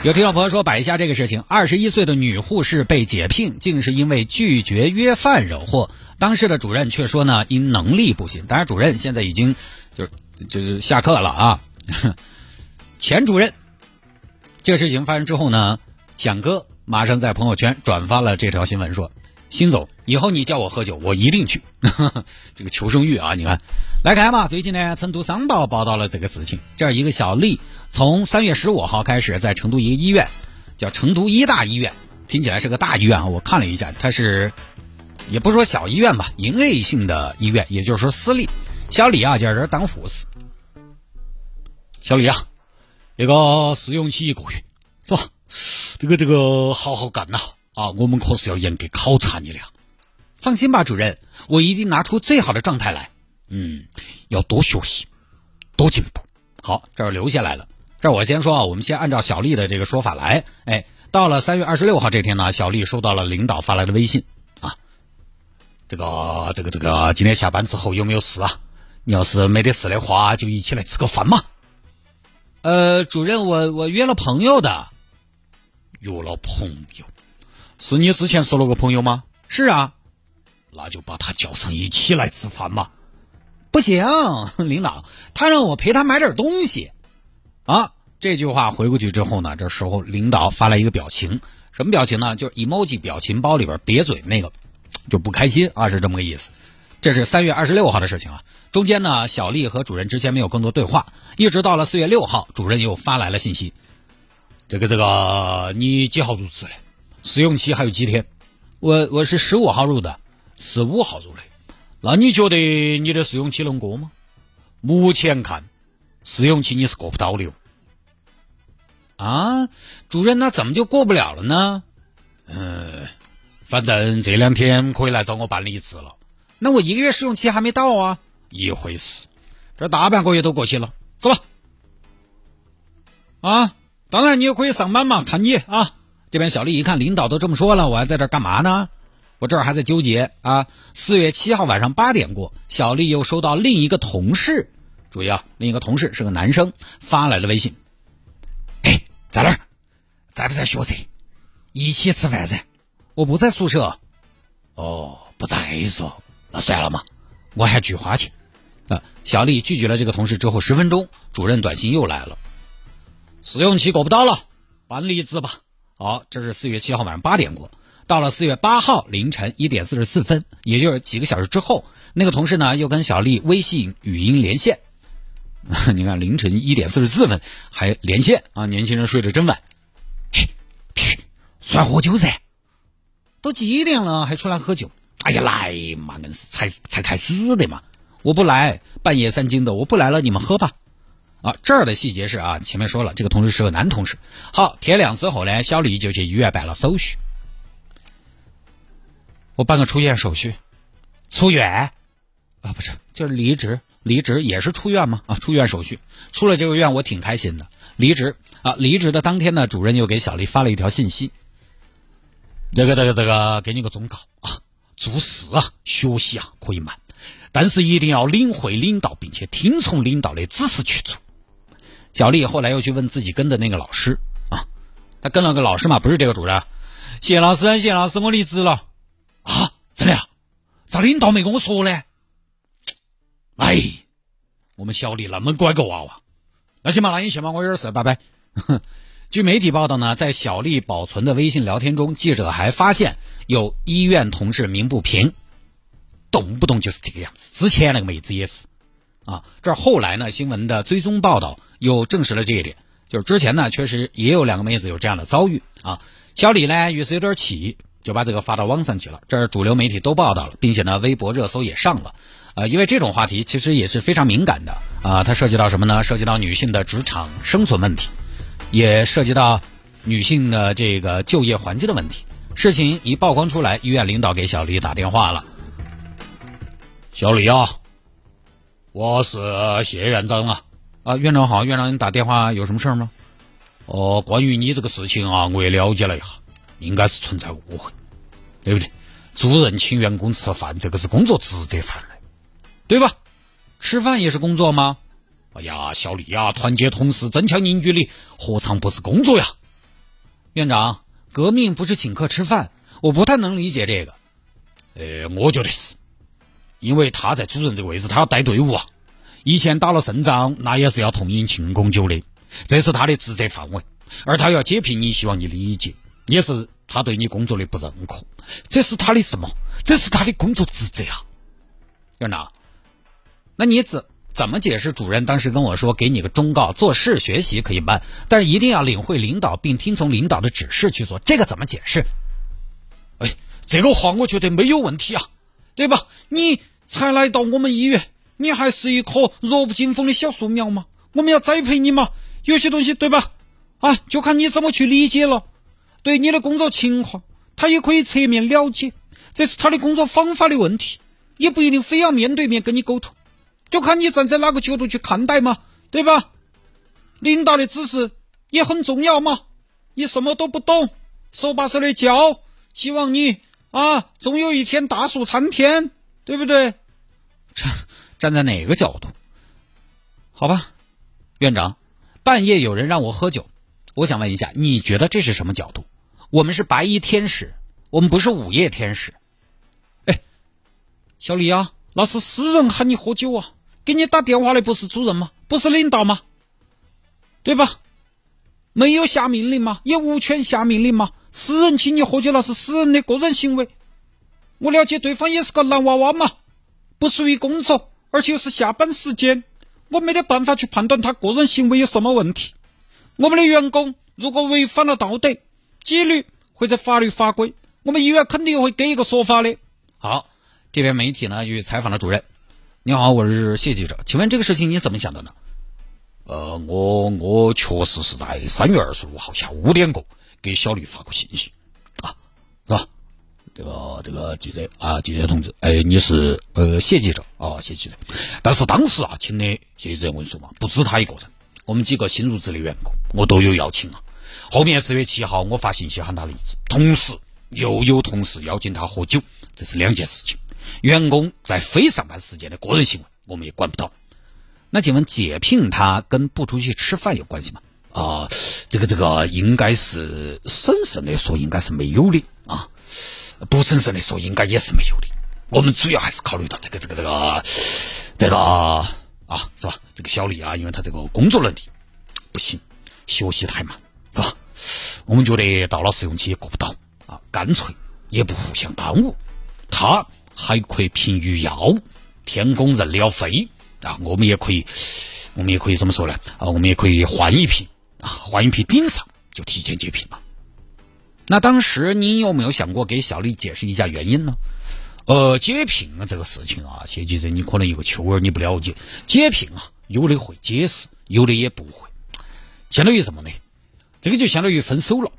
有听众朋友说，摆一下这个事情：二十一岁的女护士被解聘，竟是因为拒绝约饭惹祸。当时的主任却说呢，因能力不行。当然，主任现在已经就是就是下课了啊。前主任，这个事情发生之后呢，响哥马上在朋友圈转发了这条新闻，说：“辛总，以后你叫我喝酒，我一定去。”这个求生欲啊，你看，来看嘛。最近呢，成都商报报道了这个事情，这儿一个小丽。从三月十五号开始，在成都一个医院，叫成都医大医院，听起来是个大医院啊。我看了一下，它是，也不说小医院吧，营业性的医院，也就是说私立。小李啊，在这儿当护士。小李啊，那个试用期一个月，是吧？这个这个好好干呐啊！我们可是要严格考察你的。放心吧，主任，我一定拿出最好的状态来。嗯，要多学习，多进步。好，这儿留下来了。这我先说啊，我们先按照小丽的这个说法来。哎，到了三月二十六号这天呢，小丽收到了领导发来的微信啊，这个这个这个，今天下班之后有没有事啊？你要是没得事的话，就一起来吃个饭嘛。呃，主任，我我约了朋友的，约了朋友，是你之前说了个朋友吗？是啊，那就把他叫上一起来吃饭嘛。不行，领导，他让我陪他买点东西。啊，这句话回过去之后呢，这时候领导发来一个表情，什么表情呢？就是 emoji 表情包里边瘪嘴那个，就不开心啊，是这么个意思。这是三月二十六号的事情啊。中间呢，小丽和主任之间没有更多对话，一直到了四月六号，主任又发来了信息。这个这个，你几号入职的？试用期还有几天？我我是十五号入的，十五号入的。那你觉得你的试用期能过吗？目前看，试用期你是过不到的。啊，主任，那怎么就过不了了呢？嗯，反正这两天可以来找我办理一次了。那我一个月试用期还没到啊，一回事。这大半个月都过去了，走吧。啊，当然你也可以上班嘛，看你啊。这边小丽一看领导都这么说了，我还在这干嘛呢？我这儿还在纠结啊。四月七号晚上八点过，小丽又收到另一个同事，注意啊，另一个同事是个男生发来的微信。哎在哪儿？在不在学社？一起吃饭噻。我不在宿舍。哦，不在说，那算了嘛。我还拒花钱。啊，小丽拒绝了这个同事之后，十分钟，主任短信又来了。试用期过不到了，办离职吧。好，这是四月七号晚上八点过。到了四月八号凌晨一点四十四分，也就是几个小时之后，那个同事呢又跟小丽微信语音连线。你看，凌晨一点四十四分还连线啊！年轻人睡得真晚。嘿，去，算喝酒噻！都几点了还出来喝酒？哎呀，来嘛，硬是才才开始的嘛！我不来，半夜三更的，我不来了，你们喝吧。啊，这儿的细节是啊，前面说了，这个同事是个男同事。好，天亮之后呢，小丽就去医院办了手续。我办个出院手续，出院啊，不是，就是离职。离职也是出院吗？啊，出院手续出了这个院，我挺开心的。离职啊，离职的当天呢，主任又给小丽发了一条信息。这个这个这个，给你个忠告啊，做事啊，学习啊可以慢，但是一定要领会领导，并且听从领导的指示去做。小丽后来又去问自己跟的那个老师啊，他跟了个老师嘛，不是这个主任。谢老师，谢老师，我离职了啊？真的？咋领导没跟我说呢？哎，我们小丽那么乖个娃娃，那行吧，那你先吧，我有点事，拜拜。据媒体报道呢，在小丽保存的微信聊天中，记者还发现有医院同事鸣不平，动不动就是这个样子。之前那个妹子也是啊，这后来呢，新闻的追踪报道又证实了这一点，就是之前呢，确实也有两个妹子有这样的遭遇啊。小李呢，于是有点起，就把这个发到网上去了，这儿主流媒体都报道了，并且呢，微博热搜也上了。呃，因为这种话题其实也是非常敏感的啊，它涉及到什么呢？涉及到女性的职场生存问题，也涉及到女性的这个就业环境的问题。事情一曝光出来，医院领导给小李打电话了。小李啊，我是谢院长啊。啊，院长好，院长，你打电话有什么事儿吗？哦，关于你这个事情啊，我也了解了一下，应该是存在误会，对不对？主任请员工吃饭，这个是工作职责范围，对吧？吃饭也是工作吗？哎呀，小李呀，团结同事，增强凝聚力，何尝不是工作呀？院长，革命不是请客吃饭，我不太能理解这个。呃，我觉得是，因为他在主任这个位置，他要带队伍啊。以前打了胜仗，那也是要痛饮庆功酒的，这是他的职责范围。而他要解聘你，希望你理解，也是他对你工作的不认可，这是他的什么？这是他的工作职责啊，院长。那你怎怎么解释？主任当时跟我说，给你个忠告，做事学习可以慢，但是一定要领会领导并听从领导的指示去做，这个怎么解释？哎，这个话我觉得没有问题啊，对吧？你才来到我们医院。你还是一棵弱不禁风的小树苗嘛，我们要栽培你嘛。有些东西对吧？啊，就看你怎么去理解了。对你的工作情况，他也可以侧面了解，这是他的工作方法的问题，也不一定非要面对面跟你沟通，就看你站在哪个角度去看待嘛，对吧？领导的指示也很重要嘛。你什么都不懂，手把手的教，希望你啊，总有一天大树参天，对不对？站。站在哪个角度？好吧，院长，半夜有人让我喝酒，我想问一下，你觉得这是什么角度？我们是白衣天使，我们不是午夜天使。哎，小李啊，那是私人喊你喝酒啊，给你打电话的不是主任吗？不是领导吗？对吧？没有下命令吗？也无权下命令吗？私人请你喝酒，那是私人的个人行为。我了解对方也是个男娃娃嘛，不属于工作。而且又是下班时间，我没得办法去判断他个人行为有什么问题。我们的员工如果违反了道德纪律或者法律法规，我们医院肯定会给一个说法的。好，这边媒体呢又采访了主任。你好，我是谢记者，请问这个事情你怎么想的呢？呃，我我确实是在三月二十五号下午五点过给小丽发过信息，啊，是吧？这个这个记者啊，记者同志，哎，你是呃谢记者啊，谢记者。但是当时啊，请的谢记者我跟你说嘛，不止他一个人，我们几个新入职的员工，我都有邀请啊。后面四月七号我发信息喊他离职，同时又有同事邀请他喝酒，这是两件事情。员工在非上班时间的个人行为，我们也管不到。那请问解聘他跟不出去吃饭有关系吗？啊，这个这个应该是审慎的说，应该是没有的啊。不审慎的说，应该也是没有的。我们主要还是考虑到这个、这个、这个、这个啊，是吧？这个小丽啊，因为她这个工作能力不行，学习太慢，是吧？我们觉得到了试用期也过不到啊，干脆也不互相耽误。他还可以凭余药，天工人了飞啊，我们也可以，我们也可以怎么说呢？啊，我们也可以换一批啊，换一批顶上，就提前解聘嘛。那当时您有没有想过给小丽解释一下原因呢？呃，解聘啊这个事情啊，谢记者你可能一个秋儿你不了解，解聘啊有的会解释，有的也不会，相当于什么呢？这个就相当于分手了，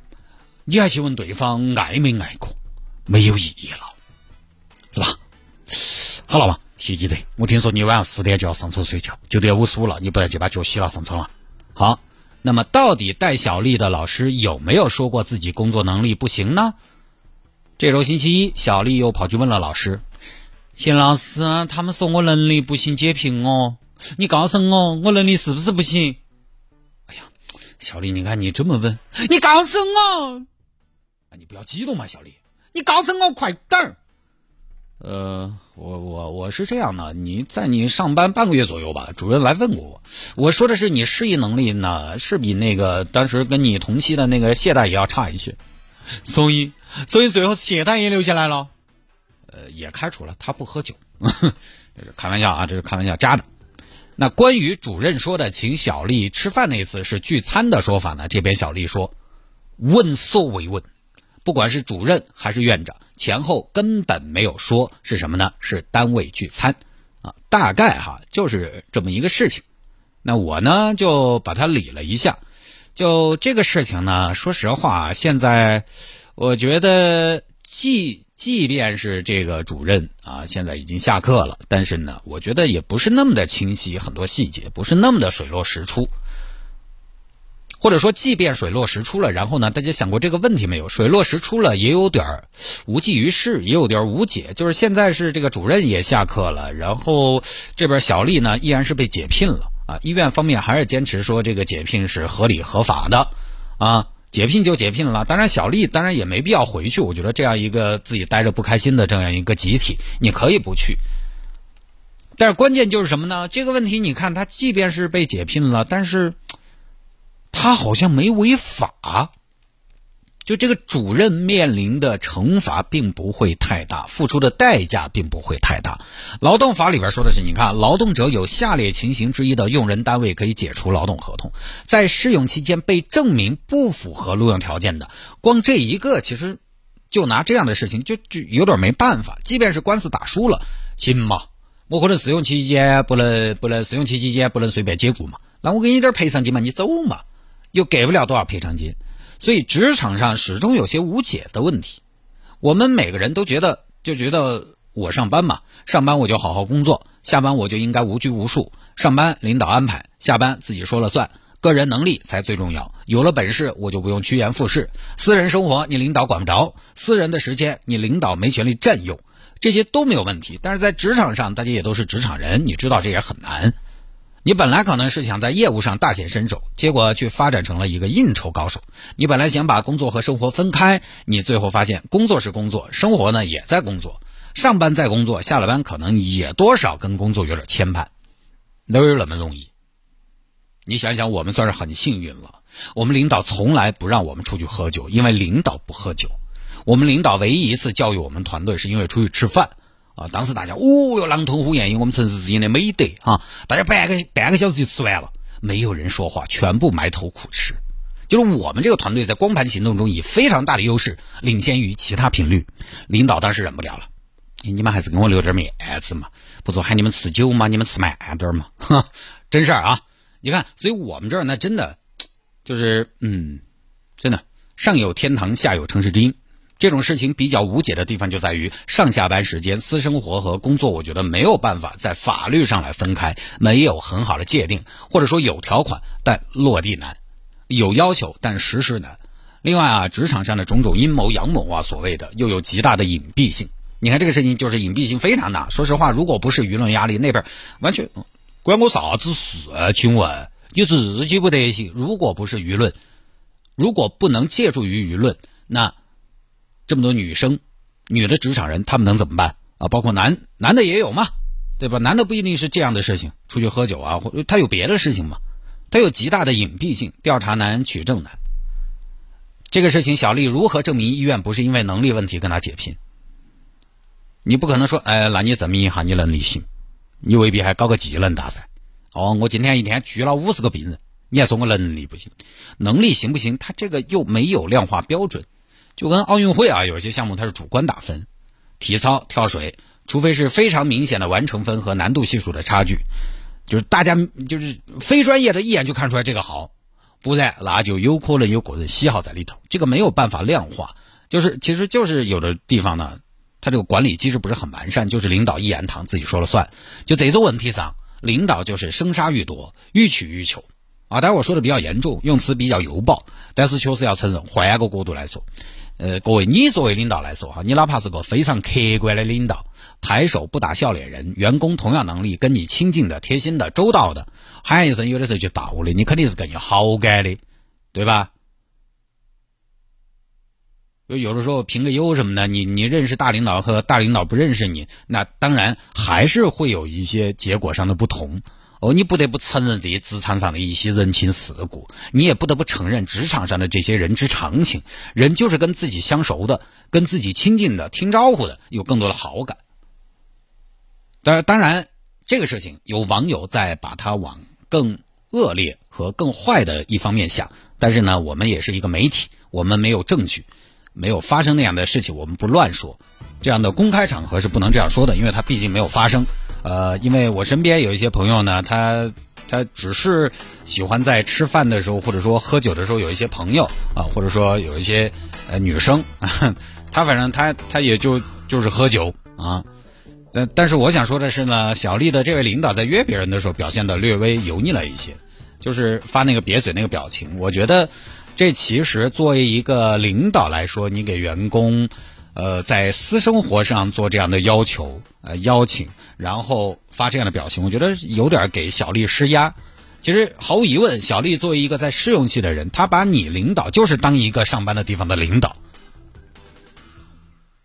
你还去问对方爱没爱过，没有意义了，是吧？好了嘛，谢记者，我听说你晚上十点就要上床睡觉，九点五十五了，你不要就把脚洗了上床了，好。那么，到底带小丽的老师有没有说过自己工作能力不行呢？这周星期一，小丽又跑去问了老师：“谢老师，他们说我能力不行，截屏哦，你告诉我，我能力是不是不行？”哎呀，小丽，你看你这么问，你告诉我，你不要激动嘛，小丽，你告诉我快点儿。呃，我我我是这样的，你在你上班半个月左右吧，主任来问过我，我说的是你适应能力呢，是比那个当时跟你同期的那个谢大爷要差一些，所以所以最后谢大爷留下来了，呃，也开除了，他不喝酒，这是开玩笑啊，这是开玩笑加的。那关于主任说的请小丽吃饭那次是聚餐的说法呢？这边小丽说，问所未问。不管是主任还是院长，前后根本没有说是什么呢？是单位聚餐，啊，大概哈就是这么一个事情。那我呢就把它理了一下，就这个事情呢，说实话，现在我觉得，即即便是这个主任啊，现在已经下课了，但是呢，我觉得也不是那么的清晰，很多细节不是那么的水落石出。或者说，即便水落石出了，然后呢，大家想过这个问题没有？水落石出了，也有点儿无济于事，也有点儿无解。就是现在是这个主任也下课了，然后这边小丽呢，依然是被解聘了啊。医院方面还是坚持说这个解聘是合理合法的啊，解聘就解聘了。当然，小丽当然也没必要回去。我觉得这样一个自己待着不开心的这样一个集体，你可以不去。但是关键就是什么呢？这个问题，你看他即便是被解聘了，但是。他好像没违法，就这个主任面临的惩罚并不会太大，付出的代价并不会太大。劳动法里边说的是，你看，劳动者有下列情形之一的用人单位可以解除劳动合同，在试用期间被证明不符合录用条件的，光这一个其实就拿这样的事情就就有点没办法。即便是官司打输了，行嘛，我可能试用期间不能不能试用期期间不能随便解雇嘛，那我给你点赔偿金嘛，你走嘛。又给不了多少赔偿金，所以职场上始终有些无解的问题。我们每个人都觉得，就觉得我上班嘛，上班我就好好工作，下班我就应该无拘无束。上班领导安排，下班自己说了算，个人能力才最重要。有了本事，我就不用趋炎附势。私人生活你领导管不着，私人的时间你领导没权利占用，这些都没有问题。但是在职场上，大家也都是职场人，你知道这也很难。你本来可能是想在业务上大显身手，结果却发展成了一个应酬高手。你本来想把工作和生活分开，你最后发现工作是工作，生活呢也在工作，上班在工作，下了班可能也多少跟工作有点牵绊，都有那么容易。你想想，我们算是很幸运了，我们领导从来不让我们出去喝酒，因为领导不喝酒。我们领导唯一一次教育我们团队，是因为出去吃饭。啊！当时大家哦哟，狼吞虎咽，因为我们城市之间的美德啊！大家半个半个小时就吃完了，没有人说话，全部埋头苦吃。就是我们这个团队在光盘行动中以非常大的优势领先于其他频率。领导当时忍不了了，你们还是给我留点面子嘛！不是喊你们吃酒吗？你们吃慢点嘛！哈，真事儿啊！你看，所以我们这儿那真的就是嗯，真的上有天堂，下有城市之音。这种事情比较无解的地方就在于上下班时间、私生活和工作，我觉得没有办法在法律上来分开，没有很好的界定，或者说有条款但落地难，有要求但实施难。另外啊，职场上的种种阴谋阳谋啊，所谓的又有极大的隐蔽性。你看这个事情就是隐蔽性非常大。说实话，如果不是舆论压力，那边完全关我啥子事？请问你自己不得行？如果不是舆论，如果不能借助于舆论，那。这么多女生，女的职场人，他们能怎么办啊？包括男男的也有嘛，对吧？男的不一定是这样的事情，出去喝酒啊，或他有别的事情嘛？他有极大的隐蔽性，调查难，取证难。这个事情，小丽如何证明医院不是因为能力问题跟他解聘？你不可能说，哎，那你证明一下你能力行，你未必还搞个技能大赛。哦，我今天一天拘了五十个病人，你还说我能力不行？能力行不行？他这个又没有量化标准。就跟奥运会啊，有些项目它是主观打分，体操、跳水，除非是非常明显的完成分和难度系数的差距，就是大家就是非专业的一眼就看出来这个好，不然那就有可能有个人喜好在里头，这个没有办法量化。就是其实就是有的地方呢，它这个管理机制不是很完善，就是领导一言堂，自己说了算。就这种问题上，领导就是生杀予夺，予取予求啊。当然我说的比较严重，用词比较油爆，但是确实要承认，换一个角度来说。呃，各位，你作为领导来说哈，你哪怕是个非常客观的领导，抬手不打笑脸人，员工同样能力跟你亲近的、贴心的、周到的，喊一声有的时候就到的，你肯定是更有好感的，对吧？有有的时候评个优什么的，你你认识大领导和大领导不认识你，那当然还是会有一些结果上的不同。哦，你不得不承认这些职场上的一些人情世故，你也不得不承认职场上的这些人之常情。人就是跟自己相熟的、跟自己亲近的、听招呼的，有更多的好感。当然，当然，这个事情有网友在把它往更恶劣和更坏的一方面想。但是呢，我们也是一个媒体，我们没有证据，没有发生那样的事情，我们不乱说。这样的公开场合是不能这样说的，因为它毕竟没有发生。呃，因为我身边有一些朋友呢，他他只是喜欢在吃饭的时候，或者说喝酒的时候，有一些朋友啊，或者说有一些呃女生，他反正他他也就就是喝酒啊。但但是我想说的是呢，小丽的这位领导在约别人的时候表现的略微油腻了一些，就是发那个瘪嘴那个表情。我觉得这其实作为一个领导来说，你给员工。呃，在私生活上做这样的要求、呃邀请，然后发这样的表情，我觉得有点给小丽施压。其实毫无疑问，小丽作为一个在试用期的人，她把你领导就是当一个上班的地方的领导。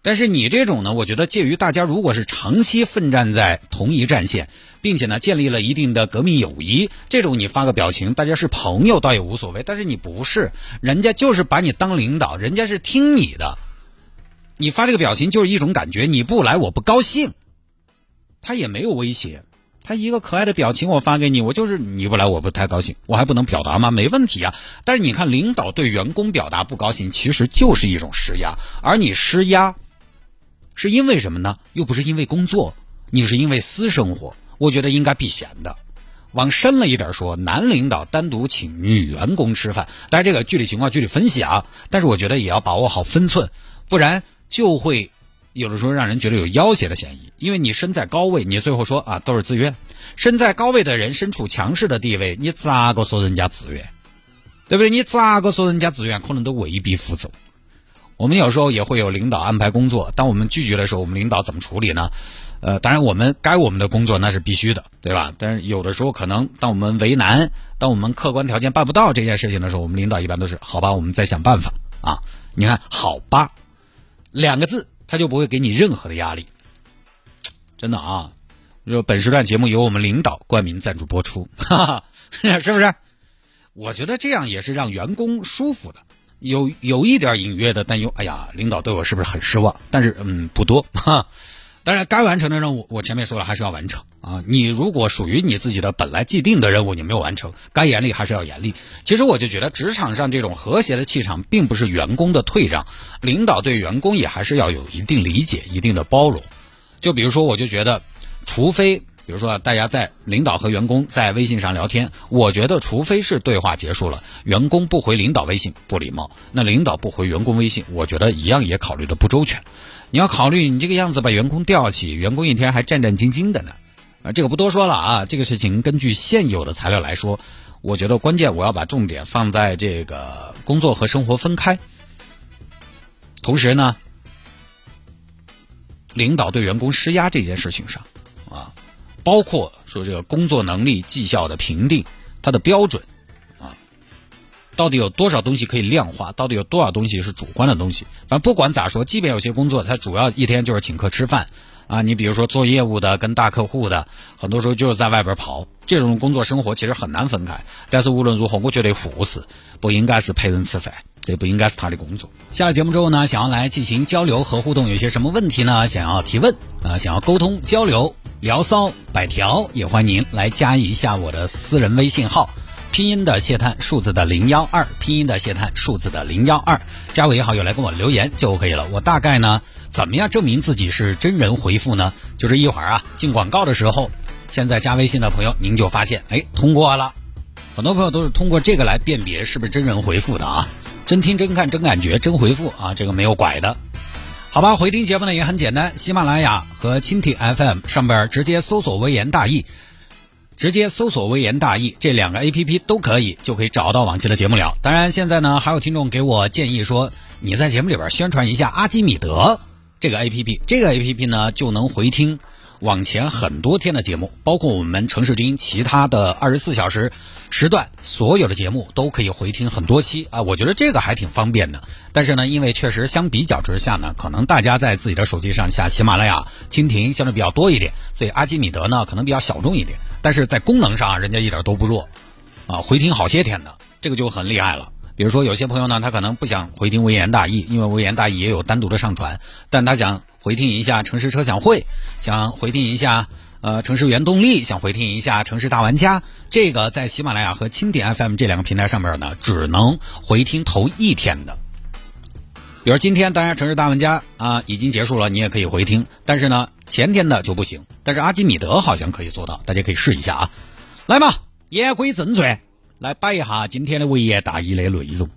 但是你这种呢，我觉得介于大家如果是长期奋战在同一战线，并且呢建立了一定的革命友谊，这种你发个表情，大家是朋友倒也无所谓。但是你不是，人家就是把你当领导，人家是听你的。你发这个表情就是一种感觉，你不来我不高兴。他也没有威胁，他一个可爱的表情我发给你，我就是你不来我不太高兴，我还不能表达吗？没问题啊。但是你看，领导对员工表达不高兴，其实就是一种施压，而你施压是因为什么呢？又不是因为工作，你是因为私生活。我觉得应该避嫌的。往深了一点说，男领导单独请女员工吃饭，但是这个具体情况具体分析啊。但是我觉得也要把握好分寸，不然。就会有的时候让人觉得有要挟的嫌疑，因为你身在高位，你最后说啊都是自愿。身在高位的人身处强势的地位，你咋个说人家自愿？对不对？你咋个说人家自愿？可能都未必负责。我们有时候也会有领导安排工作，当我们拒绝的时候，我们领导怎么处理呢？呃，当然我们该我们的工作那是必须的，对吧？但是有的时候可能当我们为难，当我们客观条件办不到这件事情的时候，我们领导一般都是好吧，我们再想办法啊。你看，好吧。两个字，他就不会给你任何的压力，真的啊！说本时段节目由我们领导冠名赞助播出，哈哈，是不是？我觉得这样也是让员工舒服的，有有一点隐约的担忧。哎呀，领导对我是不是很失望？但是嗯，不多哈。当然，该完成的任务，我前面说了，还是要完成啊。你如果属于你自己的本来既定的任务，你没有完成，该严厉还是要严厉。其实我就觉得，职场上这种和谐的气场，并不是员工的退让，领导对员工也还是要有一定理解、一定的包容。就比如说，我就觉得，除非比如说大家在领导和员工在微信上聊天，我觉得除非是对话结束了，员工不回领导微信不礼貌，那领导不回员工微信，我觉得一样也考虑的不周全。你要考虑，你这个样子把员工吊起，员工一天还战战兢兢的呢，啊，这个不多说了啊。这个事情根据现有的材料来说，我觉得关键我要把重点放在这个工作和生活分开。同时呢，领导对员工施压这件事情上，包括说这个工作能力绩效的评定，它的标准啊。到底有多少东西可以量化？到底有多少东西是主观的东西？反正不管咋说，即便有些工作，它主要一天就是请客吃饭啊。你比如说做业务的，跟大客户的，很多时候就是在外边跑，这种工作生活其实很难分开。但是无论如何，我觉得护士不应该是陪人吃饭，这不应该是他的工作。下了节目之后呢，想要来进行交流和互动，有些什么问题呢？想要提问啊，想要沟通交流聊骚百条，也欢迎您来加一下我的私人微信号。拼音的谢探，数字的零幺二，拼音的谢探，数字的零幺二，加为好友来跟我留言就可以了。我大概呢，怎么样证明自己是真人回复呢？就是一会儿啊，进广告的时候，现在加微信的朋友，您就发现，哎，通过了。很多朋友都是通过这个来辨别是不是真人回复的啊，真听真看真感觉真回复啊，这个没有拐的。好吧，回听节目呢也很简单，喜马拉雅和蜻蜓 FM 上边直接搜索“微言大义”。直接搜索“微言大义”这两个 A P P 都可以，就可以找到往期的节目了。当然，现在呢还有听众给我建议说，你在节目里边宣传一下阿基米德这个 A P P，这个 A P P 呢就能回听。往前很多天的节目，包括我们城市之音其他的二十四小时时段所有的节目都可以回听很多期啊，我觉得这个还挺方便的。但是呢，因为确实相比较之下呢，可能大家在自己的手机上下喜马拉雅、蜻蜓相对比较多一点，所以阿基米德呢可能比较小众一点。但是在功能上，人家一点都不弱啊，回听好些天的，这个就很厉害了。比如说有些朋友呢，他可能不想回听微言大义，因为微言大义也有单独的上传，但他想。回听一下城市车享会，想回听一下呃城市原动力，想回听一下城市大玩家。这个在喜马拉雅和蜻蜓 FM 这两个平台上面呢，只能回听头一天的。比如今天，当然城市大玩家啊已经结束了，你也可以回听。但是呢，前天的就不行。但是阿基米德好像可以做到，大家可以试一下啊。来吧，言归正传，来摆一下今天的微言大义的内容。